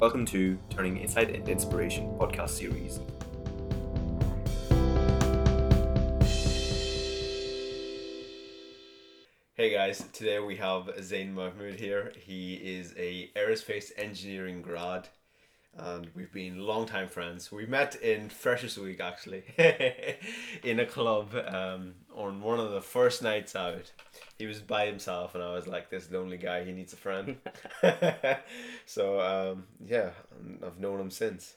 Welcome to Turning Insight into Inspiration podcast series. Hey guys, today we have Zain Mahmood here. He is a aerospace engineering grad and we've been long-time friends. We met in Freshers Week actually, in a club um, on one of the first nights out. He was by himself, and I was like, "This lonely guy, he needs a friend." so um, yeah, I've known him since.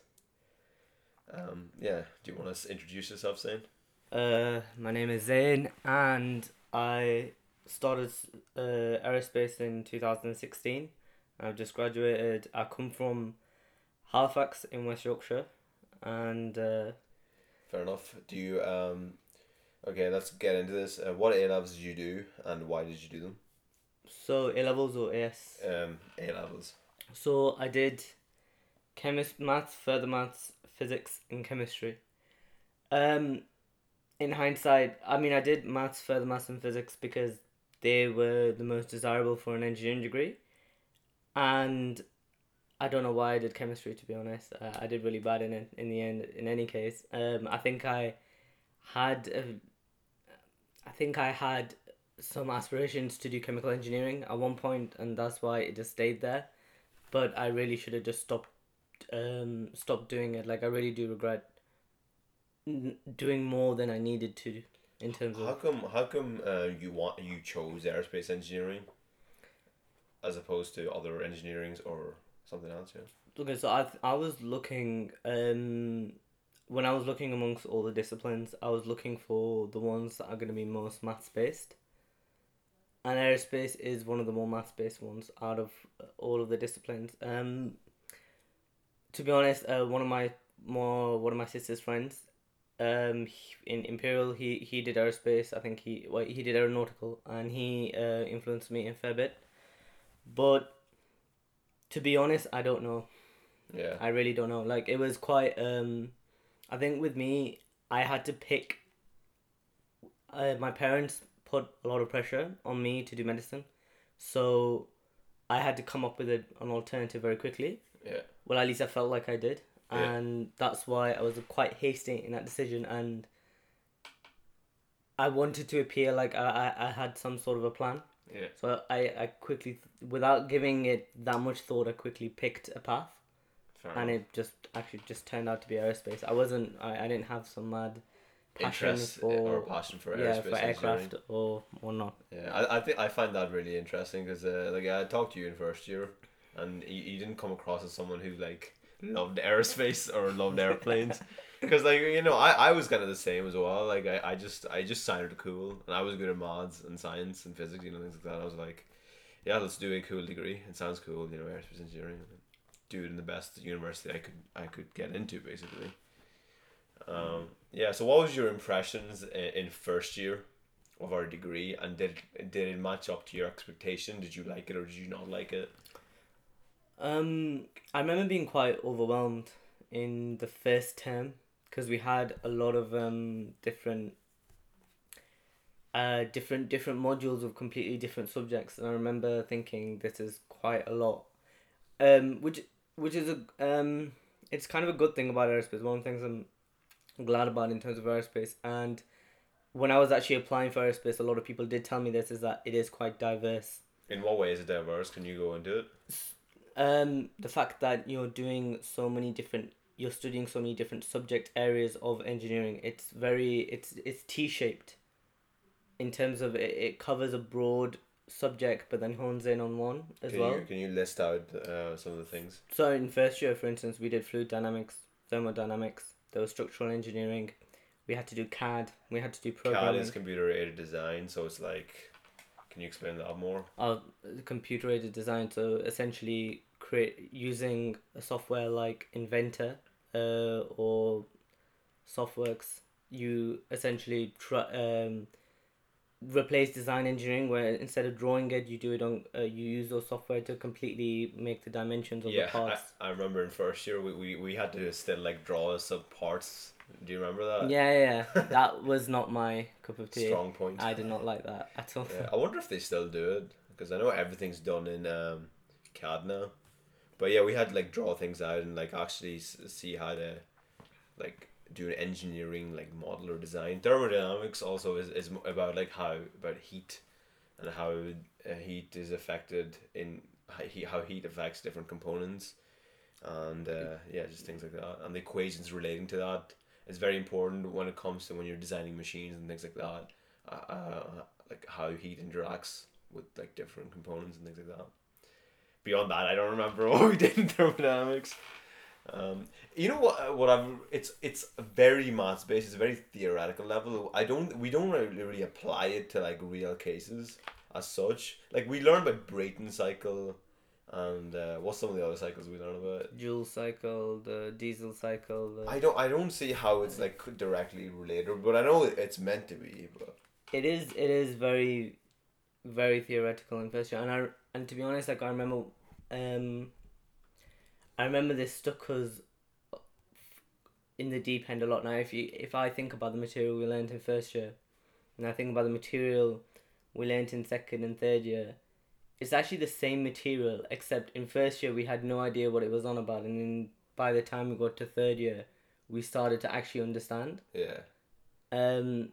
Um, yeah, do you want to introduce yourself, Zain? Uh, my name is Zain, and I started uh, aerospace in two thousand and sixteen. I've just graduated. I come from Halifax in West Yorkshire, and uh, Fair enough. Do you um? Okay, let's get into this. Uh, what A levels did you do, and why did you do them? so A levels or AS. Um, A levels. So I did chemist, maths, further maths, physics, and chemistry. Um, in hindsight, I mean, I did maths, further maths, and physics because they were the most desirable for an engineering degree, and I don't know why I did chemistry. To be honest, uh, I did really bad in it in the end. In any case, um, I think I had, a, I think I had some aspirations to do chemical engineering at one point, and that's why it just stayed there. But I really should have just stopped, um, stopped doing it. Like I really do regret n- doing more than I needed to in terms How of. come? How come uh, you want you chose aerospace engineering, as opposed to other engineerings or something else? Yeah. Okay, so I I was looking um when I was looking amongst all the disciplines, I was looking for the ones that are going to be most maths based. And aerospace is one of the more maths based ones out of uh, all of the disciplines. Um, to be honest, uh, one of my more one of my sister's friends, um, he- in Imperial, he he did aerospace. I think he well, he did aeronautical, and he uh, influenced me a fair bit. But to be honest, I don't know. Yeah. I really don't know. Like it was quite. Um, I think with me, I had to pick. Uh, my parents put a lot of pressure on me to do medicine, so I had to come up with a, an alternative very quickly. Yeah. Well, at least I felt like I did, Yeah. and that's why I was quite hasty in that decision, and I wanted to appear like I, I, I had some sort of a plan. Yeah. So I, I quickly, without giving it that much thought, I quickly picked a path Fair and enough. it just actually just turned out to be aerospace. I wasn't. I, I didn't have some mad passion Interest for or passion for yeah aerospace for aircraft or or not. Yeah, I, I think I find that really interesting because uh, like I talked to you in first year, and you, you didn't come across as someone who like loved aerospace or loved airplanes. Because like you know I, I was kind of the same as well. Like I, I just I just sounded cool, and I was good at maths and science and physics, you know things like that. I was like, yeah, let's do a cool degree. It sounds cool, you know, aerospace engineering. Do it in the best university I could I could get into basically. Um, yeah. So what was your impressions in, in first year? of our degree and did did it match up to your expectation did you like it or did you not like it Um, I remember being quite overwhelmed in the first term because we had a lot of um different. Uh, different different modules of completely different subjects, and I remember thinking this is quite a lot, um, which which is a um, it's kind of a good thing about aerospace. One of the things I'm glad about in terms of aerospace, and when I was actually applying for aerospace, a lot of people did tell me this is that it is quite diverse. in what way is it diverse can you go into it um the fact that you're doing so many different you're studying so many different subject areas of engineering it's very it's it's t-shaped. In terms of it, it covers a broad subject but then hones in on one as can well. you can you list out uh, some of the things? So in first year for instance we did fluid dynamics thermodynamics there was structural engineering we had to do cad we had to do CAD is computer aided design so it's like can you explain that more? Uh, computer aided design so essentially create using a software like inventor uh, or SolidWorks you essentially try um, replace design engineering where instead of drawing it you do it on uh, you use those software to completely make the dimensions of yeah the parts. I, I remember in first year we, we, we had to still like draw some parts. Do you remember that? Yeah yeah yeah. that was not my cup of tea. Strong point. I did not like that at all. Yeah, I wonder if they still do it because I know everything's done in um, CAD now. But yeah, we had to like draw things out and like actually see how to like do an engineering like model or design. Thermodynamics also is, is about like how about heat and how uh, heat is affected in how heat affects different components. And uh, yeah just things like that. And the equations relating to that is very important when it comes to when you're designing machines and things like that. Uh, uh, like how heat interacts with like different components and things like that beyond that i don't remember what we did in thermodynamics um, you know what? What I've it's it's very maths based. It's a very theoretical level. I don't we don't really, really apply it to like real cases as such. Like we learn about Brayton cycle, and uh, what's some of the other cycles we learn about? Joule cycle, the diesel cycle. The... I don't I don't see how it's like directly related, but I know it's meant to be. But It is. It is very, very theoretical in first year, and I and to be honest, like I remember, um, I remember this stuck us in the deep end a lot. Now, if you if I think about the material we learned in first year, and I think about the material we learned in second and third year, it's actually the same material except in first year we had no idea what it was on about, and then by the time we got to third year, we started to actually understand. yeah, Um,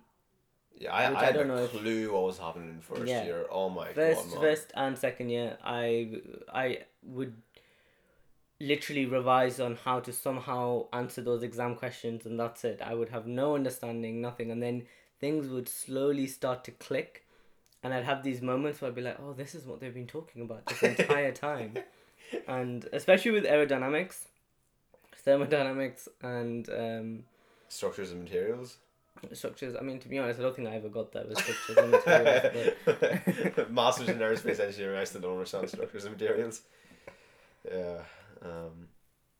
yeah, I, I I don't no know if- clue what was happening in first Yeah. year. Oh my first god, man. first and second year i i would literally revise on how to somehow answer those exam questions and that's it i would have no understanding nothing and then things would slowly start to click and i'd have these moments where i'd be like oh this is what they've been talking about this entire time and especially with aerodynamics thermodynamics and um, Structures and materials. Structures i mean to be honest i don't think i ever got that with structures and materials but Masters in aerospace engineering. I still don't understand structures and materials. Yeah. Um,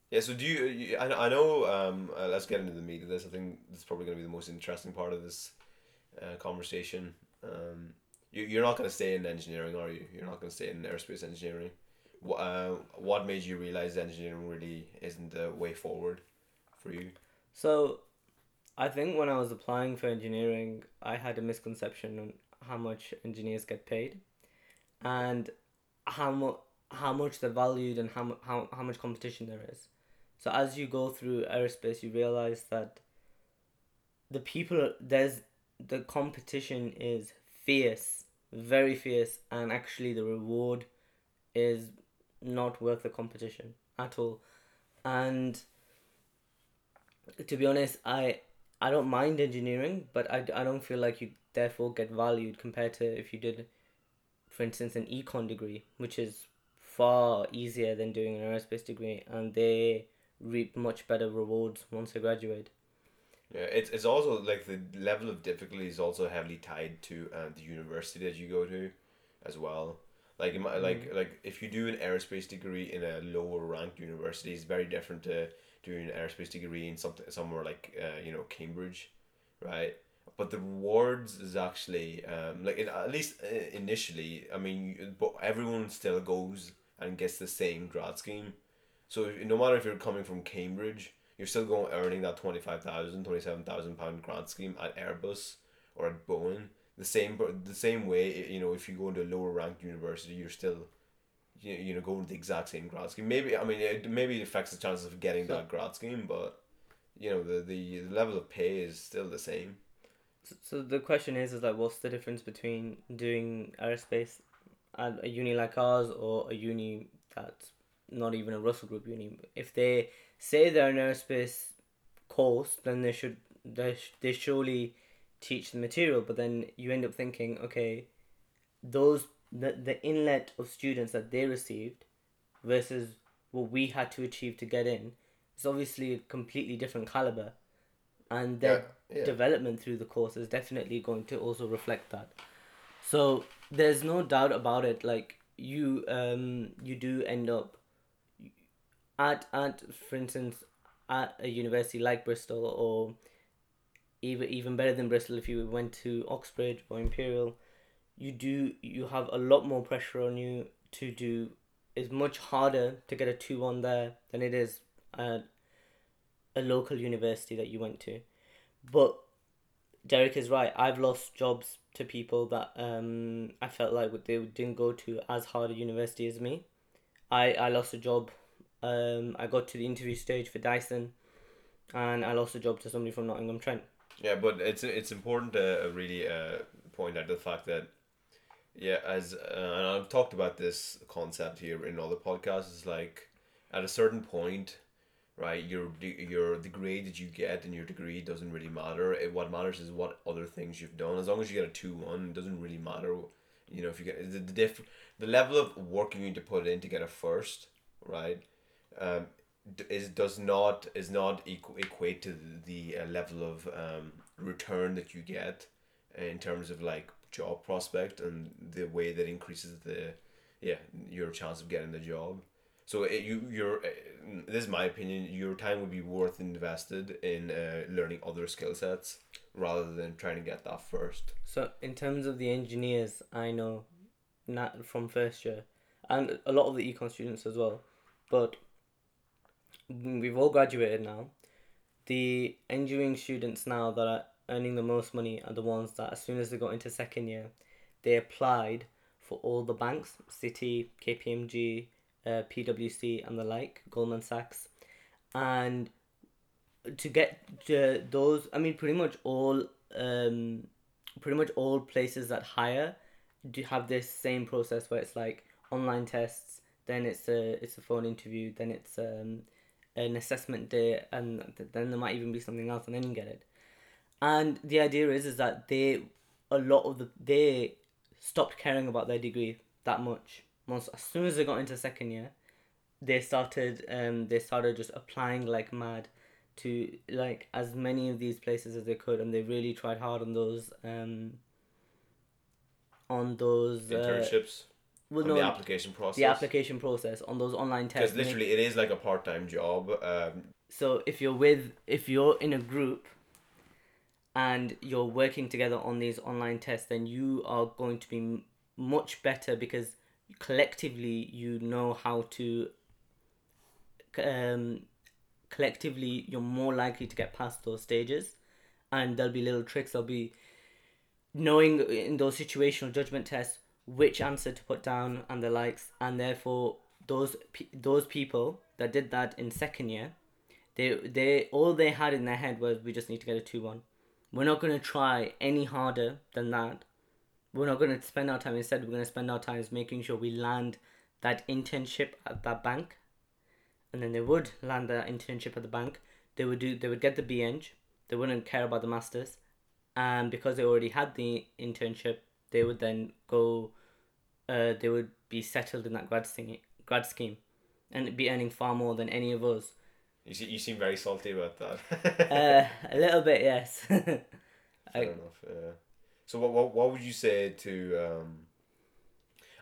yeah. So do you? you I, know- I know. Um, uh, let's get into the meat of this. I think this is probably going to be the most interesting part of this uh, conversation. Um, you you're not going to stay in engineering, are you? You're not going to stay in aerospace engineering. What uh, what made you realize engineering really isn't the way forward for you? So, I think when I was applying for engineering, I had a misconception on how much engineers get paid, and how much how much they're valued and how, mu- how how much competition there is. So as you go through aerospace, you realize that the people there's the competition is fierce, very fierce, and actually the reward is not worth the competition at all, and to be honest, I I don't mind engineering, but I, I don't feel like you therefore get valued compared to if you did, for instance, an econ degree, which is far easier than doing an aerospace degree, and they reap much better rewards once they graduate. Yeah, it's it's also like the level of difficulty is also heavily tied to uh, the university that you go to, as well. Like like like if you do an aerospace degree in a lower ranked university, it's very different to doing an aerospace degree in something somewhere like uh, you know Cambridge, right? But the rewards is actually um like at least uh, initially. I mean, but everyone still goes and gets the same grad scheme. So no matter if you're coming from Cambridge, you're still going earning that 25,000, 27,000 pound grant scheme at Airbus or at Boeing. The same the same way, you know, if you go into a lower ranked university, you're still you, you know going to the exact same grad scheme. Maybe I mean it maybe it affects the chances of getting So- that grad scheme, but you know the, the the level of pay is still the same. So, so the question is, is like, what's the difference between doing aerospace at a uni like ours or a uni that's not even a Russell Group uni? If they say they're an aerospace course, then they should they, sh- they surely teach the material. But then you end up thinking, okay, those the the inlet of students that they received versus what we had to achieve to get in is obviously a completely different caliber, and their Yeah, yeah. development through the course is definitely going to also reflect that. So there's no doubt about it. Like you, um, you do end up at at for instance at a university like Bristol or even even better than Bristol if you went to Oxbridge or Imperial, you do you have a lot more pressure on you to do. It's much harder to get a two one there than it is at a local university that you went to. But Derek is right. I've lost jobs to people that um I felt like they didn't go to as hard a university as me. I I lost a job Um, I got to the interview stage for Dyson, and I lost a job to somebody from Nottingham Trent. Yeah, but it's it's important to really uh, point out the fact that yeah, as uh, and I've talked about this concept here in other podcasts. Is like at a certain point, right? Your your the grade that you get in your degree doesn't really matter. It, what matters is what other things you've done. As long as you get a two one, it doesn't really matter. You know, if you get the the diff- the level of work you need to put in to get a first, right? Um, is does not is not equ- equate to the uh, level of um, return that you get in terms of like job prospect and the way that increases the yeah your chance of getting the job so it, you your uh, this is my opinion your time would be worth invested in uh, learning other skill sets rather than trying to get that first So in terms of the engineers, I know, not from first year, and a lot of the econ students as well, but we've all graduated now. The engineering students now that are earning the most money are the ones that as soon as they got into second year, they applied for all the banks, Citi, KPMG, uh, PwC, and the like, Goldman Sachs, and to get to those, I mean, pretty much all, um, pretty much all places that hire do have this same process where it's like online tests, then it's a it's a phone interview, then it's um, an assessment day, and th- then there might even be something else, and then you get it. And the idea is is that they a lot of the they stopped caring about their degree that much. Once as soon as they got into second year, they started um they started just applying like mad to like as many of these places as they could, and they really tried hard on those um on those uh, internships well, on no, the application process the application process on those online tests. because literally it is like a part-time job um, So if you're with if you're in a group and you're working together on these online tests, then you are going to be much better because collectively you know how to. Um, collectively, you're more likely to get past those stages, and there'll be little tricks. There'll be knowing in those situational judgment tests which answer to put down and the likes, and therefore those those people that did that in second year they they all they had in their head was we just need to get a 2-1 we're not going to try any harder than that. We're not going to spend our time instead we're going to spend our time is making sure we land that internship at that bank. And then they would land that internship at the bank. They would do they would get the beng they wouldn't care about the masters. And because they already had the internship they would then go uh, they would be settled in that grad scheme grad scheme and be earning far more than any of us you, see, you seem very salty about that uh, a little bit, yes. Fair I- enough. Yeah. So what, what what would you say to um?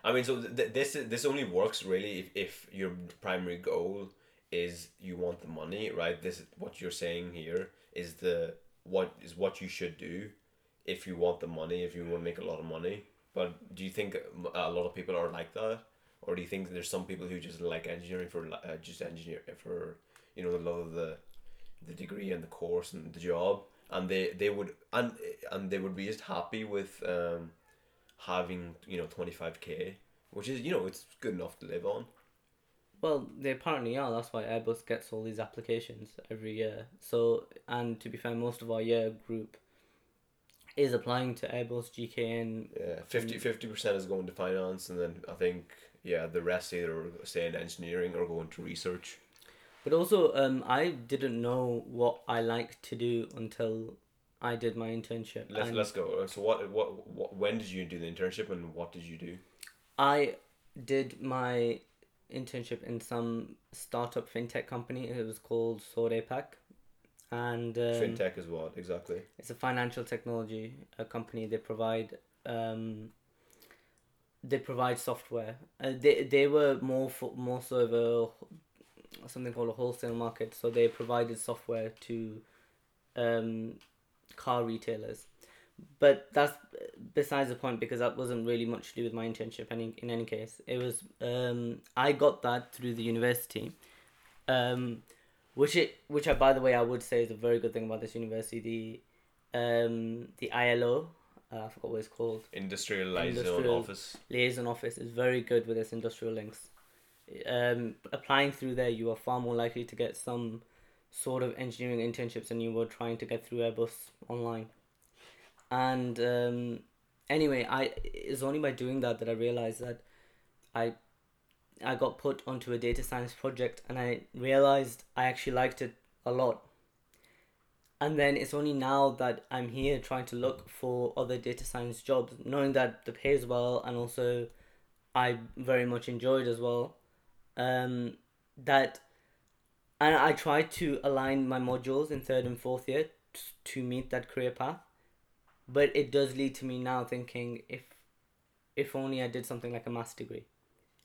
I mean, so th- this this only works really if, if your primary goal is you want the money, right? This is what you're saying here is the what is what you should do if you want the money, if you want to make a lot of money. But do you think a lot of people are like that, or do you think there's some people who just like engineering for uh, just engineer for you know the love of the the degree and the course and the job and they they would and and they would be just happy with um having you know 25k which is you know it's good enough to live on Well, they apparently are. That's why Airbus gets all these applications every year. So, and to be fair, most of our year group is applying to Airbus, GKN. yeah 50 percent is going to finance and then i think yeah the rest either stay in engineering or going to research But also, um, I didn't know what I liked to do until I did my internship. let's And let's go so what, what what when did you do the internship and what did you do I did my internship in some startup fintech company. It was called Sword Apak. And um, fintech is what exactly It's a financial technology a company. They provide um, they provide software. Uh, they they were more for, more so of a something called a wholesale market. So they provided software to um, car retailers. But that's besides the point because that wasn't really much to do with my internship. Any in any case, it was um, I got that through the university. Um, which it which I by the way I would say is a very good thing about this university. The um the ILO, uh, I forgot what it's called. industrial liaison Industrial- office Liaison office is very good with its industrial links. Um, applying through there, you are far more likely to get some sort of engineering internships than you were trying to get through Airbus online. And um, anyway, I it's only by doing that that I realized that I I got put onto a data science project and I realized I actually liked it a lot. And then it's only now that I'm here trying to look for other data science jobs, knowing that the pay is well and also I very much enjoyed as well. Um, that and I try to align my modules in third and fourth year t- to meet that career path, but it does lead to me now thinking if if only I did something like a master's degree,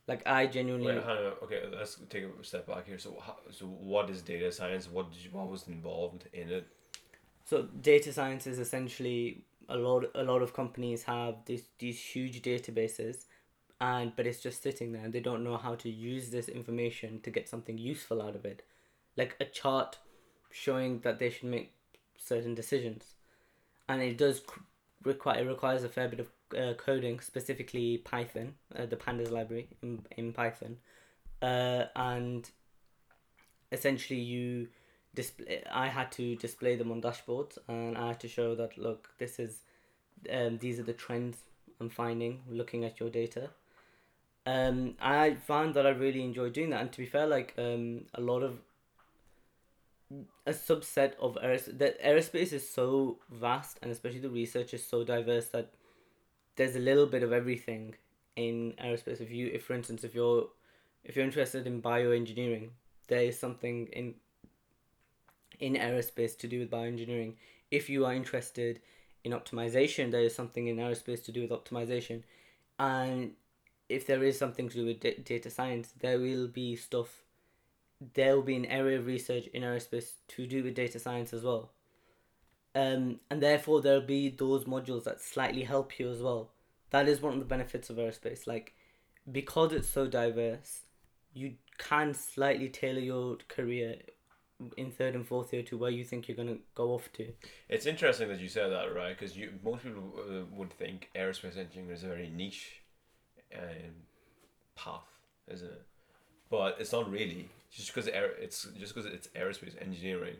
like I genuinely Wait, hang on. Okay, let's take a step back here. So, how, so what is data science? What did you, what was involved in it? So data science is essentially a lot. A lot of companies have these these huge databases, and but it's just sitting there, and they don't know how to use this information to get something useful out of it, like a chart showing that they should make certain decisions, and it does require it requires a fair bit of uh, coding, specifically Python, uh, the Pandas library in in Python, uh, and essentially you display I had to display them on dashboards and I had to show that look this is um, these are the trends I'm finding looking at your data um I found that I really enjoyed doing that and to be fair like um a lot of a subset of aerospace that aerospace is so vast and especially the research is so diverse that there's a little bit of everything in aerospace if you if for instance if you're if you're interested in bioengineering there is something in in aerospace to do with bioengineering. If you are interested in optimization, there is something in aerospace to do with optimization. And if there is something to do with da- data science, there will be stuff, there will be an area of research in aerospace to do with data science as well. Um, and therefore, there'll be those modules that slightly help you as well. That is one of the benefits of aerospace. Like, because it's so diverse, you can slightly tailor your career in third and fourth year to where you think you're gonna go off to. It's interesting that you said that, right? Because you most people uh, would think aerospace engineering is a very niche path, isn't it? But it's not really. Just because air, it's just because it's aerospace engineering,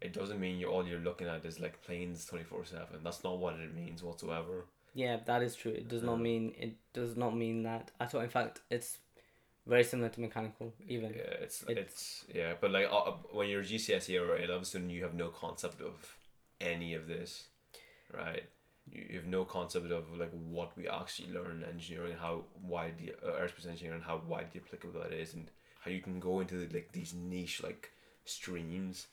it doesn't mean you all you're looking at is like planes twenty four seven. That's not what it means whatsoever. Yeah, that is true. It does not mean it does not mean that at all. In fact, it's very similar to mechanical. Even Yeah, it's It's- it's yeah, but like uh, when you're a GCSE or A level student, you have no concept of any of this, right? You, have no concept of like what we actually learn in engineering, how widely uh, aerospace engineering, and how widely applicable that is, and how you can go into like these niche like streams.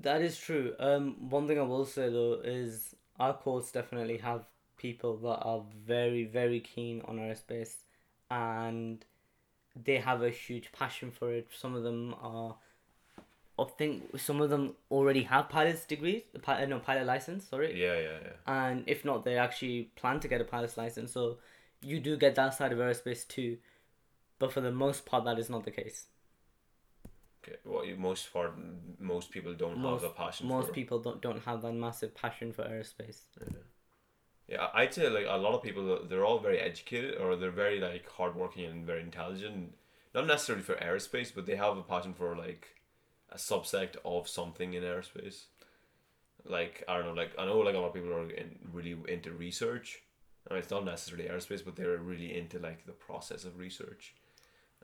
that is true. Um, one thing I will say though is our course definitely have people that are very very keen on aerospace, and they have a huge passion for it. Some of them are. I think some of them already have pilot's degrees, pi- uh, no pilot license. Sorry, Yeah, yeah, yeah. and if not, they actually plan to get a pilot's license. So you do get that side of aerospace too, but for the most part, that is not the case. Okay. Well, most part, most people don't Most- have a passion. Most for, people don't don't have that massive passion for aerospace. Yeah. Yeah, I'd say like a lot of people, they're all very educated or they're very like hardworking and very intelligent. Not necessarily for aerospace, but they have a passion for like a subsect of something in aerospace. Like I don't know, like I know like a lot of people are in, really into research. I mean, it's not necessarily aerospace, but they're really into like the process of research,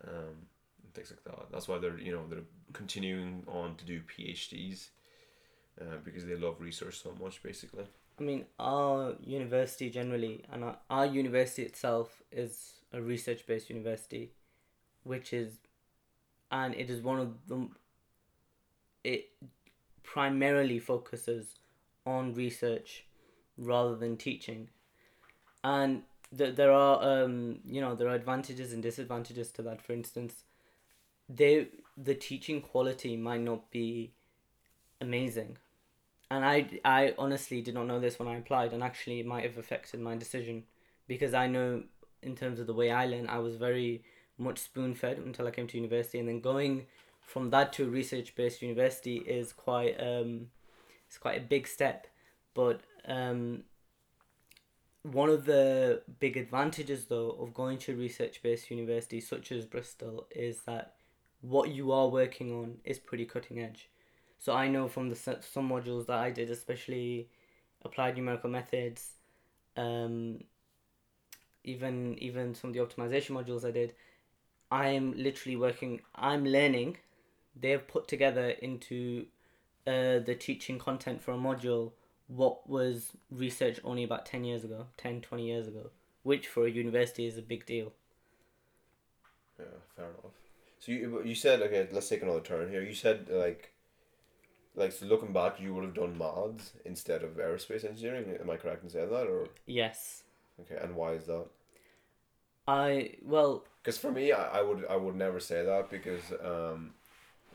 um, things like that. That's why they're you know they're continuing on to do PhDs, uh, because they love research so much, basically. I mean, our university generally, and our, our university itself is a research based university, which is, and it is one of the. It primarily focuses on research rather than teaching. And th- there are, um, you know, there are advantages and disadvantages to that. For instance, they the teaching quality might not be amazing and I I honestly did not know this when I applied, and actually it might have affected my decision, because I know in terms of the way I learn, I was very much spoon fed until I came to university, and then going from that to a research based university is quite um, it's quite a big step, but um, one of the big advantages though of going to research based universities such as Bristol is that what you are working on is pretty cutting edge. So I know from the some modules that I did, especially applied numerical methods, um, even even some of the optimization modules I did, I'm literally working. I'm learning. They've put together into uh, the teaching content for a module what was researched only about 10 years ago 10 20 years ago which for a university is a big deal Yeah, fair enough. So you you said okay, let's take another turn here. You said like like so looking back, you would have done mods instead of aerospace engineering. Am I correct in saying that, or yes okay? And why is that? i well Because for me, I, I would I would never say that because um,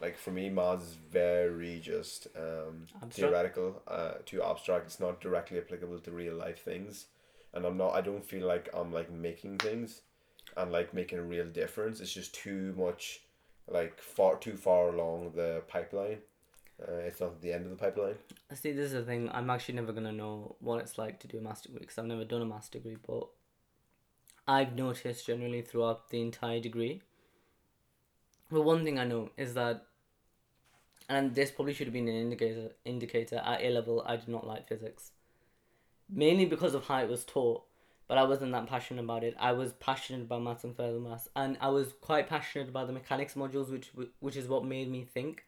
like for me, mods is very just um theoretical, uh, too abstract. It's not directly applicable to real life things, and I'm not. I don't feel like I'm like making things, and like making a real difference. It's just too much, like far too far along the pipeline. Uh, it's not the end of the pipeline. see this is the thing i'm actually never going to know what it's like to do a master degree because i've never done a master degree but i've noticed generally throughout the entire degree but one thing i know is that and this probably should have been an indicator indicator at A level I did not like physics. Mainly because of how it was taught, but I wasn't that passionate about it. I was passionate about maths and further maths, and I was quite passionate about the mechanics modules, which which is what made me think,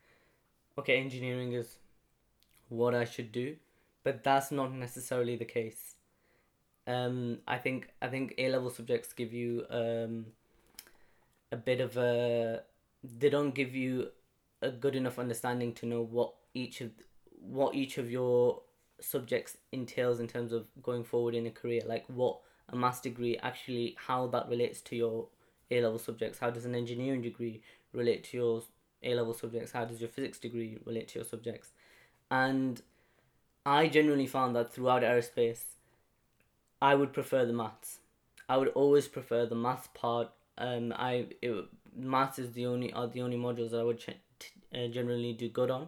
okay, engineering is what I should do, but that's not necessarily the case. Um, I think I think A level subjects give you um, a bit of a they don't give you a good enough understanding to know what each of what each of your subjects entails in terms of going forward in a career. Like what a master degree actually how that relates to your A level subjects. How does an engineering degree relate to your A level subjects? How does your physics degree relate to your subjects? And I generally found that throughout aerospace I would prefer the maths. I would always prefer the maths part. Um I it, maths is the only are the only modules that I would ch- uh, generally do good on.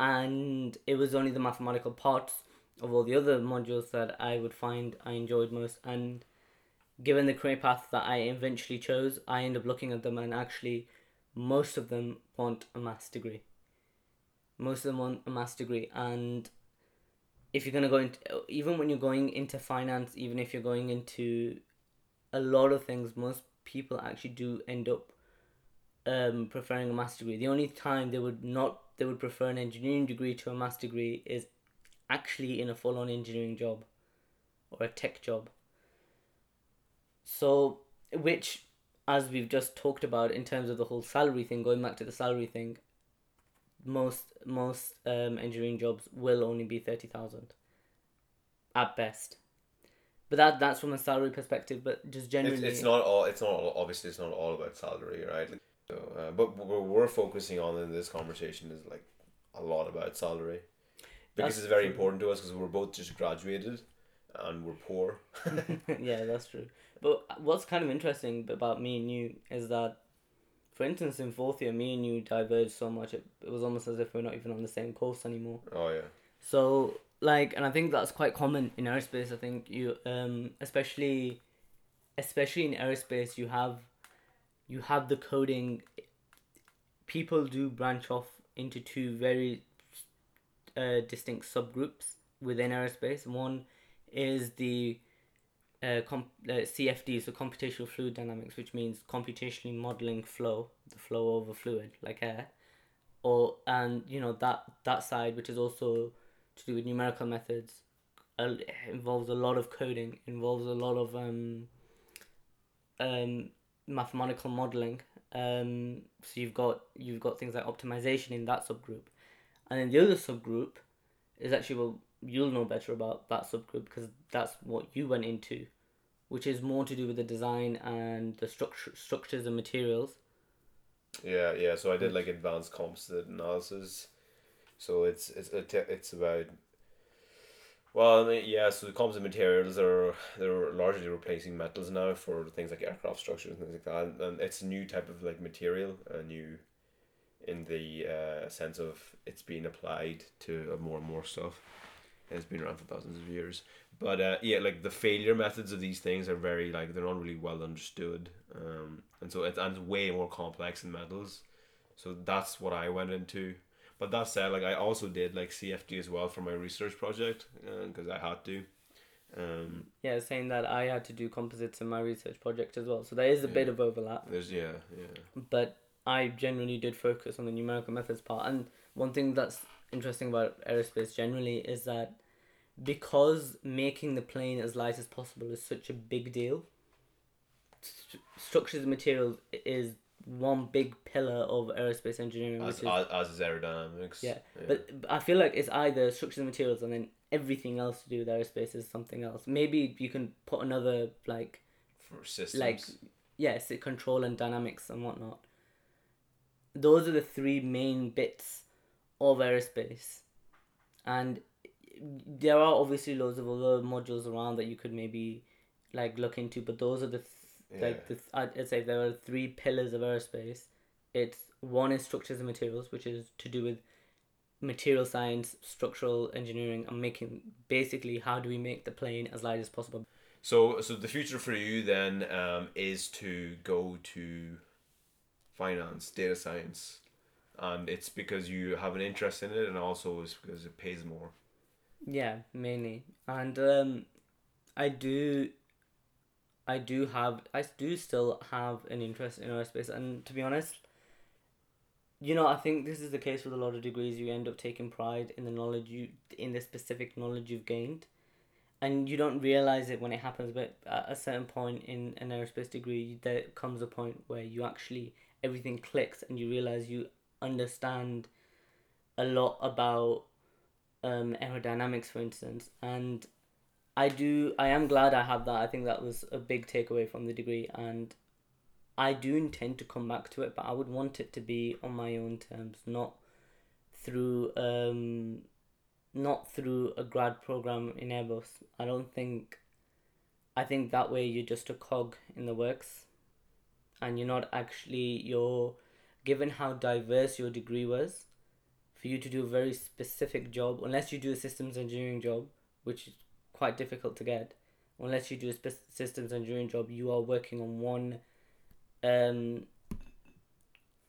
And it was only the mathematical parts of all the other modules that I would find I enjoyed most. And given the career path that I eventually chose I end up looking at them and actually most of them want a maths degree. Most of them want a maths degree. And if you're going to go into even when you're going into finance even if you're going into a lot of things most people actually do end up um, preferring a master's degree. The only time they would not they would prefer an engineering degree to a master's degree is actually in a full on engineering job or a tech job. So, which, as we've just talked about in terms of the whole salary thing, going back to the salary thing, most most um, engineering jobs will only be thirty thousand, at best. But that that's from a salary perspective. But just generally, It's, it's not all. It's not all, obviously. It's not all about salary, right? Like, so, uh, but what we're focusing on in this conversation is like a lot about salary, because That's it's very true. important to us because we're both just graduated, and we're poor. yeah, that's true. But what's kind of interesting about me and you is that, for instance, in fourth year, me and you diverged so much. It, it was almost as if we're not even on the same course anymore. Oh yeah. So like, and I think that's quite common in aerospace. I think you, um, especially, especially in aerospace, you have, you have the coding. People do branch off into two very, uh, distinct subgroups within aerospace. One is the uh, comp- uh, CFD, so computational fluid dynamics, which means computationally modeling flow, the flow over fluid like air, or and you know that that side, which is also to do with numerical methods, uh, involves a lot of coding, involves a lot of um, um, mathematical modeling. Um, so you've got you've got things like optimization in that subgroup, and then the other subgroup is actually well you'll know better about that subgroup because that's what you went into, which is more to do with the design and the structure structures and materials. Yeah, yeah. So I did like advanced composite analysis. So it's it's a te- it's about. Well, yeah. So the composite materials are they're largely replacing metals now for things like aircraft structures and things like that, and, it's a new type of like material, a new, in the uh, sense of it's being applied to more and more stuff. It's been around for thousands of years. But uh, yeah, like the failure methods of these things are very like they're not really well understood, um, and so it's and it's way more complex than metals. So that's what I went into. But that said, like I also did like CFD as well for my research project because I had to. Um, Yeah, saying that I had to do composites in my research project as well. So there is a bit of overlap. there's yeah yeah but I generally did focus on the numerical methods part. And one thing that's interesting about aerospace generally is that because making the plane as light as possible is such a big deal, st- structures and materials is one big pillar of aerospace engineering. as, which is, as, is aerodynamics. Yeah, but, but I feel like it's either structures and materials and then everything else to do with aerospace is something else. Maybe you can put another like for systems. like yes, it control and dynamics and whatnot. Those are the three main bits of aerospace, and there are obviously loads of other modules around that you could maybe like look into, but those are the th- like the th- I'd I'd say there are three pillars of aerospace. It's one is structures and materials, which is to do with material science, structural engineering, and making basically how do we make the plane as light as possible. So, so the future for you then um, is to go to finance, data science, and it's because you have an interest in it, and also it's because it pays more. Yeah, mainly. And um I do I do have I do still have an interest in aerospace and to be honest you know, I think this is the case with a lot of degrees. You end up taking pride in the knowledge you in the specific knowledge you've gained and you don't realize it when it happens but at a certain point in an aerospace degree there comes a point where you actually everything clicks and you realize you understand a lot about um, aerodynamics, for instance, and I do. I am glad I have that. I think that was a big takeaway from the degree, and I do intend to come back to it, but I would want it to be on my own terms, not through um, not through a grad program in Airbus. I don't think. I think that way you're just a cog in the works, and you're not actually you're given how diverse your degree was for you to do a very specific job, unless you do a systems engineering job, which quite difficult to get, unless you do a systems engineering job, you are working on one, um,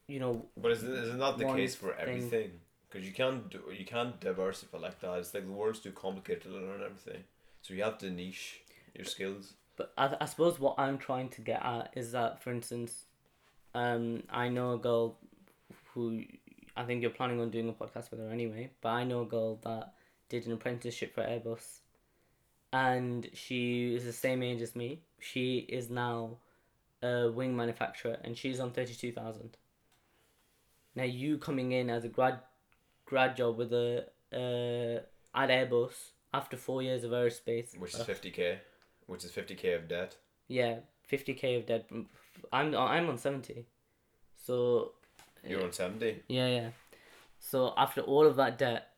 you know, But is it, is it not the case for thing. everything? Because you can't do you can't diversify like that. It's like the world's too complicated to learn everything. So you have to niche your skills. But I, I suppose what I'm trying to get at is that, for instance, um, I know a girl who I think you're planning on doing a podcast with her anyway. But I know a girl that did an apprenticeship for Airbus, and she is the same age as me. She is now a wing manufacturer, and she's on thirty two thousand. Now you coming in as a grad grad job with a uh, at Airbus after four years of aerospace, Which is fifty k, which is fifty k of debt. yeah, fifty k of debt. I'm I'm on seventy, so You're on seventy. yeah, yeah. So after all of that debt,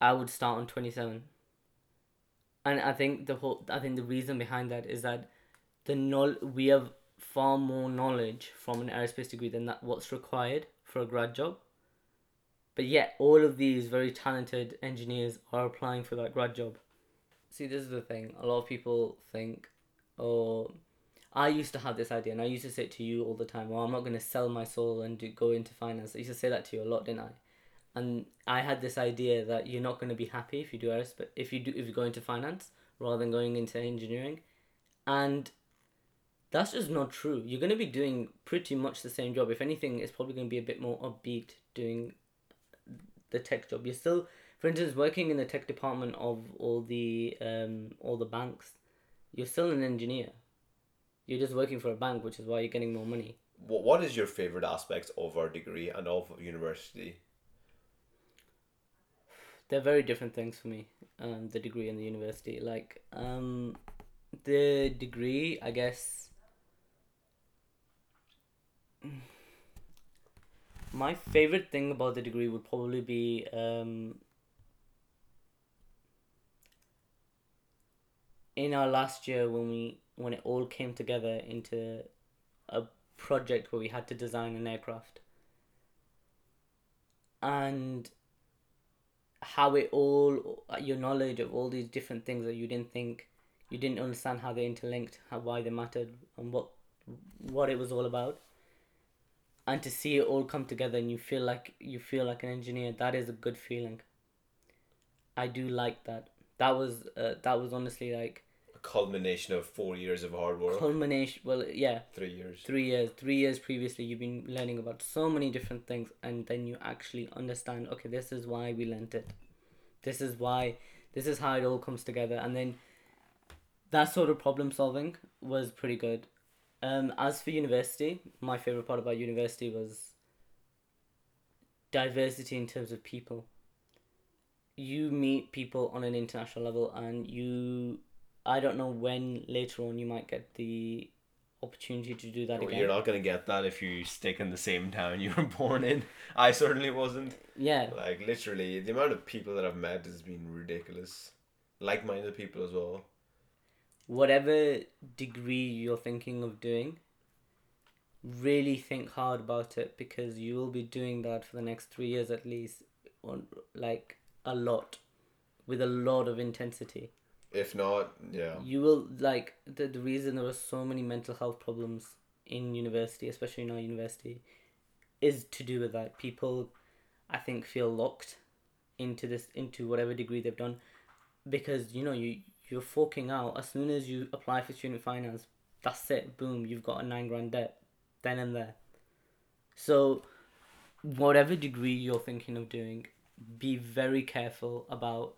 I would start on twenty seven. And I think the whole I think the reason behind that is that the knowl we have far more knowledge from an aerospace degree than that what's required for a grad job. But yet all of these very talented engineers are applying for that grad job. See, this is the thing. A lot of people think, oh, I used to have this idea, and I used to say it to you all the time. Well, I'm not going to sell my soul and do, go into finance. I used to say that to you a lot, didn't I? And I had this idea that you're not going to be happy if you do aerospace, if you do, if you go into finance rather than going into engineering, and that's just not true. You're going to be doing pretty much the same job. If anything, it's probably going to be a bit more upbeat doing the tech job. You're still, for instance, working in the tech department of all the um all the banks. You're still an engineer. You're just working for a bank, which is why you're getting more money. What What is your favorite aspect of our degree and of university? They're very different things for me. Um, the degree and the university. Like um, the degree, I guess. My favorite thing about the degree would probably be um, in our last year when we when it all came together into a project where we had to design an aircraft and how it all your knowledge of all these different things that you didn't think you didn't understand how they interlinked how why they mattered and what what it was all about. And to see it all come together and you feel like you feel like an engineer that is a good feeling. I do like that. That was uh, that was honestly like culmination of four years of hard work. culmination well yeah. Three years. three years. Three years previously you've been learning about so many different things and then you actually understand okay this is why we learnt it. This is why this is how it all comes together. And then that sort of problem solving was pretty good. Um as for university my favorite part about university was diversity in terms of people. You meet people on an international level and you i don't know when later on you might get the opportunity to do that Well, again You're not gonna get that if you stick in the same town you were born in. I certainly wasn't. yeah Like literally, the amount of people that I've met has been ridiculous. Like-minded people as well. whatever degree you're thinking of doing really think hard about it because you will be doing that for the next three years at least on like a lot with a lot of intensity If not, yeah. you will like the, the reason there are so many mental health problems in university especially in our university is to do with that. People i think feel locked into this into whatever degree they've done because you know you you're forking out. As soon as you apply for student finance that's it. Boom you've got a nine grand debt then and there. So whatever degree you're thinking of doing be very careful about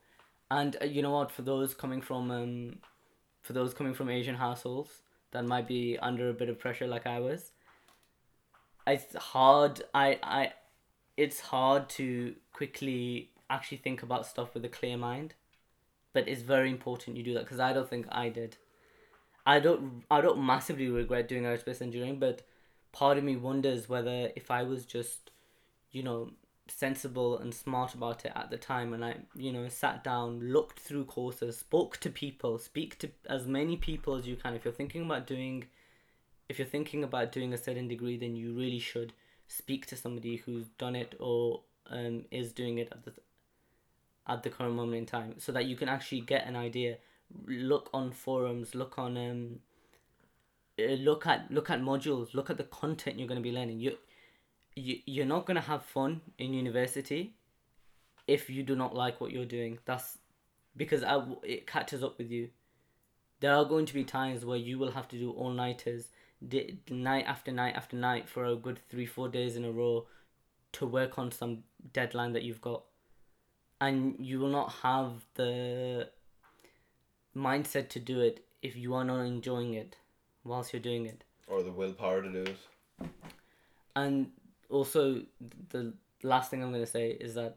and uh, you know what for those coming from um for those coming from asian households that might be under a bit of pressure like i was it's hard i i it's hard to quickly actually think about stuff with a clear mind. But it's very important you do that because i don't think i did. I don't i don't massively regret doing aerospace engineering but part of me wonders whether if i was just you know sensible and smart about it at the time and I you know sat down looked through courses spoke to people speak to as many people as you can. If you're thinking about doing if you're thinking about doing a certain degree then you really should speak to somebody who's done it or um, is doing it at the at the current moment in time so that you can actually get an idea. Look on forums look on um uh, look at look at modules look at the content you're going to be learning. You you, you're not going to have fun in university if you do not like what you're doing. That's because I, it catches up with you. There are going to be times where you will have to do all nighters di- night after night after night for a good three four days in a row to work on some deadline that you've got. And you will not have the mindset to do it if you are not enjoying it whilst you're doing it. Or the willpower to do it. and also the last thing i'm to say is that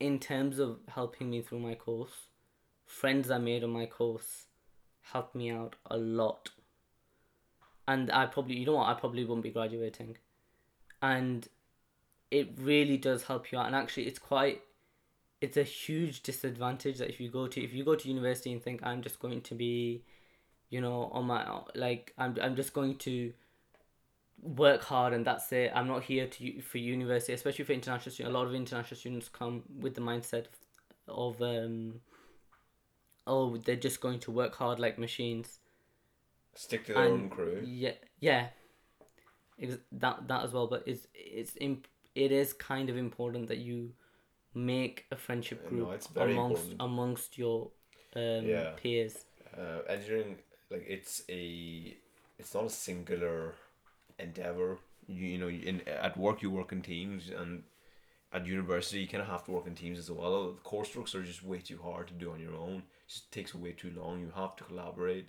in terms of helping me through my course friends i made on my course helped me out a lot. And i probably you know what i probably won't be graduating. And it really does help you out. And actually it's quite it's a huge disadvantage that if you go to if you go to university and think i'm just going to be you know on my like i'm, I'm just going to work hard and that's it i'm not here to for university especially for international students a lot of international students come with the mindset of um oh they're just going to work hard like machines Stick to their And- own crew. yeah yeah that that as well but it's it's imp- it is kind of important that you make a friendship No, group very amongst important. amongst your um Yeah. peers Uh, engineering, like it's a, it's not a singular endeavor. You, you know, in at work you work in teams, and at university you kind of have to work in teams as well. The course structures are just way too hard to do on your own. It just takes way too long. You have to collaborate.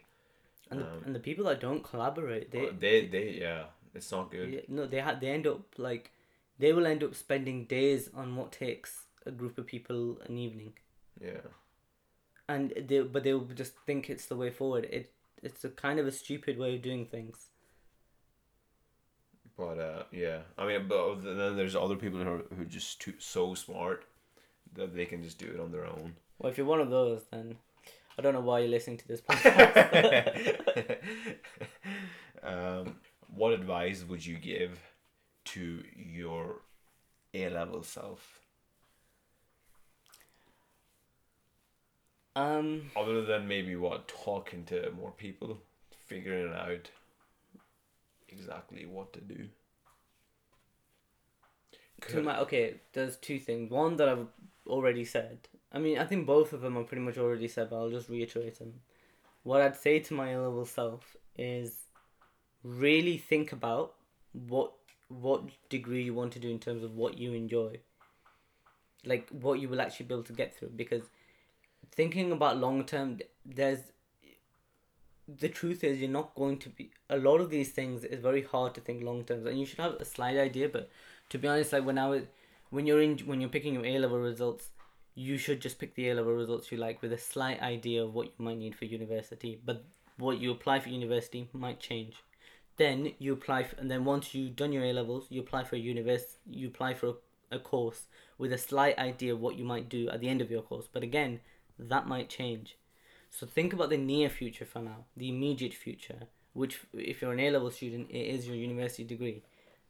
and the, Um, and the people that don't collaborate they They, they, they yeah, it's not good. Yeah, no, they ha- they end up like they will end up spending days on what takes a group of people an evening, Yeah. and they but they will just think it's the way forward. It it's a kind of a stupid way of doing things. But uh, yeah, I mean, but then there's other people who are, who are just too so smart that they can just do it on their own. Well, if you're one of those, then I don't know why you're listening to this podcast. um, what advice would you give to your A level self? Um, Other than maybe what talking to more people, figuring it out exactly what to do. to my okay, there's two things. One that I've already said. I mean, I think both of them are pretty much already said, but I'll just reiterate them. What I'd say to my level self is really think about what what degree you want to do in terms of what you enjoy. Like what you will actually be able to get through because thinking about long term there's the truth is you're not going to be a lot of these things is very hard to think long term and you should have a slight idea but to be honest like when I was when you're in when you're picking your A level results you should just pick the A level results you like with a slight idea of what you might need for university but what you apply for university might change. Then you apply for, and then once you've done your A levels you apply for a university you apply for a, a course with a slight idea of what you might do at the end of your course but again that might change so think about the near future for now, the immediate future, which if you're an A level student, it is your university degree.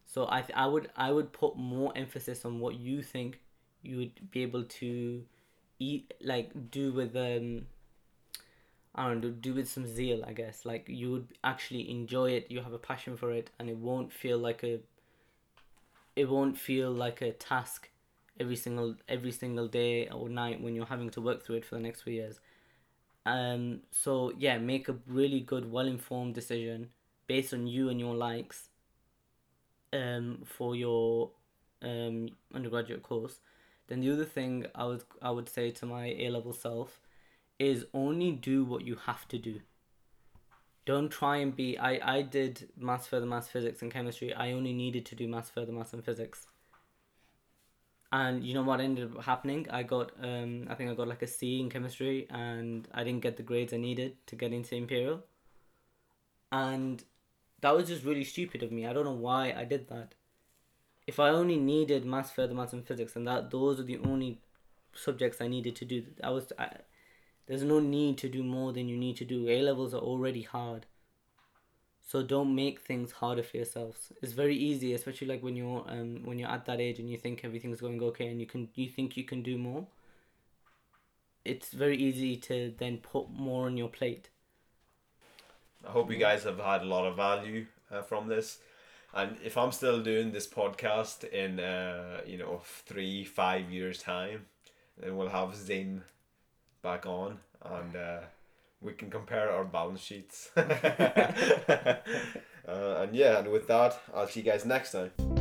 So I th- I would I would put more emphasis on what you think you would be able to eat like do with um I don't know, do with some zeal, I guess. Like you would actually enjoy it, you have a passion for it and it won't feel like a it won't feel like a task every single every single day or night when you're having to work through it for the next few years. Um, so yeah, make a really good, well informed decision based on you and your likes. Um, for your um undergraduate course, then the other thing I would I would say to my A level self, is only do what you have to do. Don't try and be. I I did maths further maths physics and chemistry. I only needed to do maths further maths and physics and you know what ended up happening? I got um i think i got like a c in chemistry and i didn't get the grades i needed to get into imperial. And that was just really stupid of me. I don't know why i did that. If i only needed maths further maths and physics and that those are the only subjects i needed to do. I was I, there's no need to do more than you need to do. A levels are already hard so don't make things harder for yourselves. It's very easy, especially like when you're um when you're at that age and you think everything's going okay and you can you think you can do more. It's very easy to then put more on your plate. I hope you guys have had a lot of value uh, from this. And if I'm still doing this podcast in, uh, you know, three, five years' time, then we'll have Zane back on and uh, we can compare our balance sheets. uh, and yeah, and with that, I'll see you guys next time.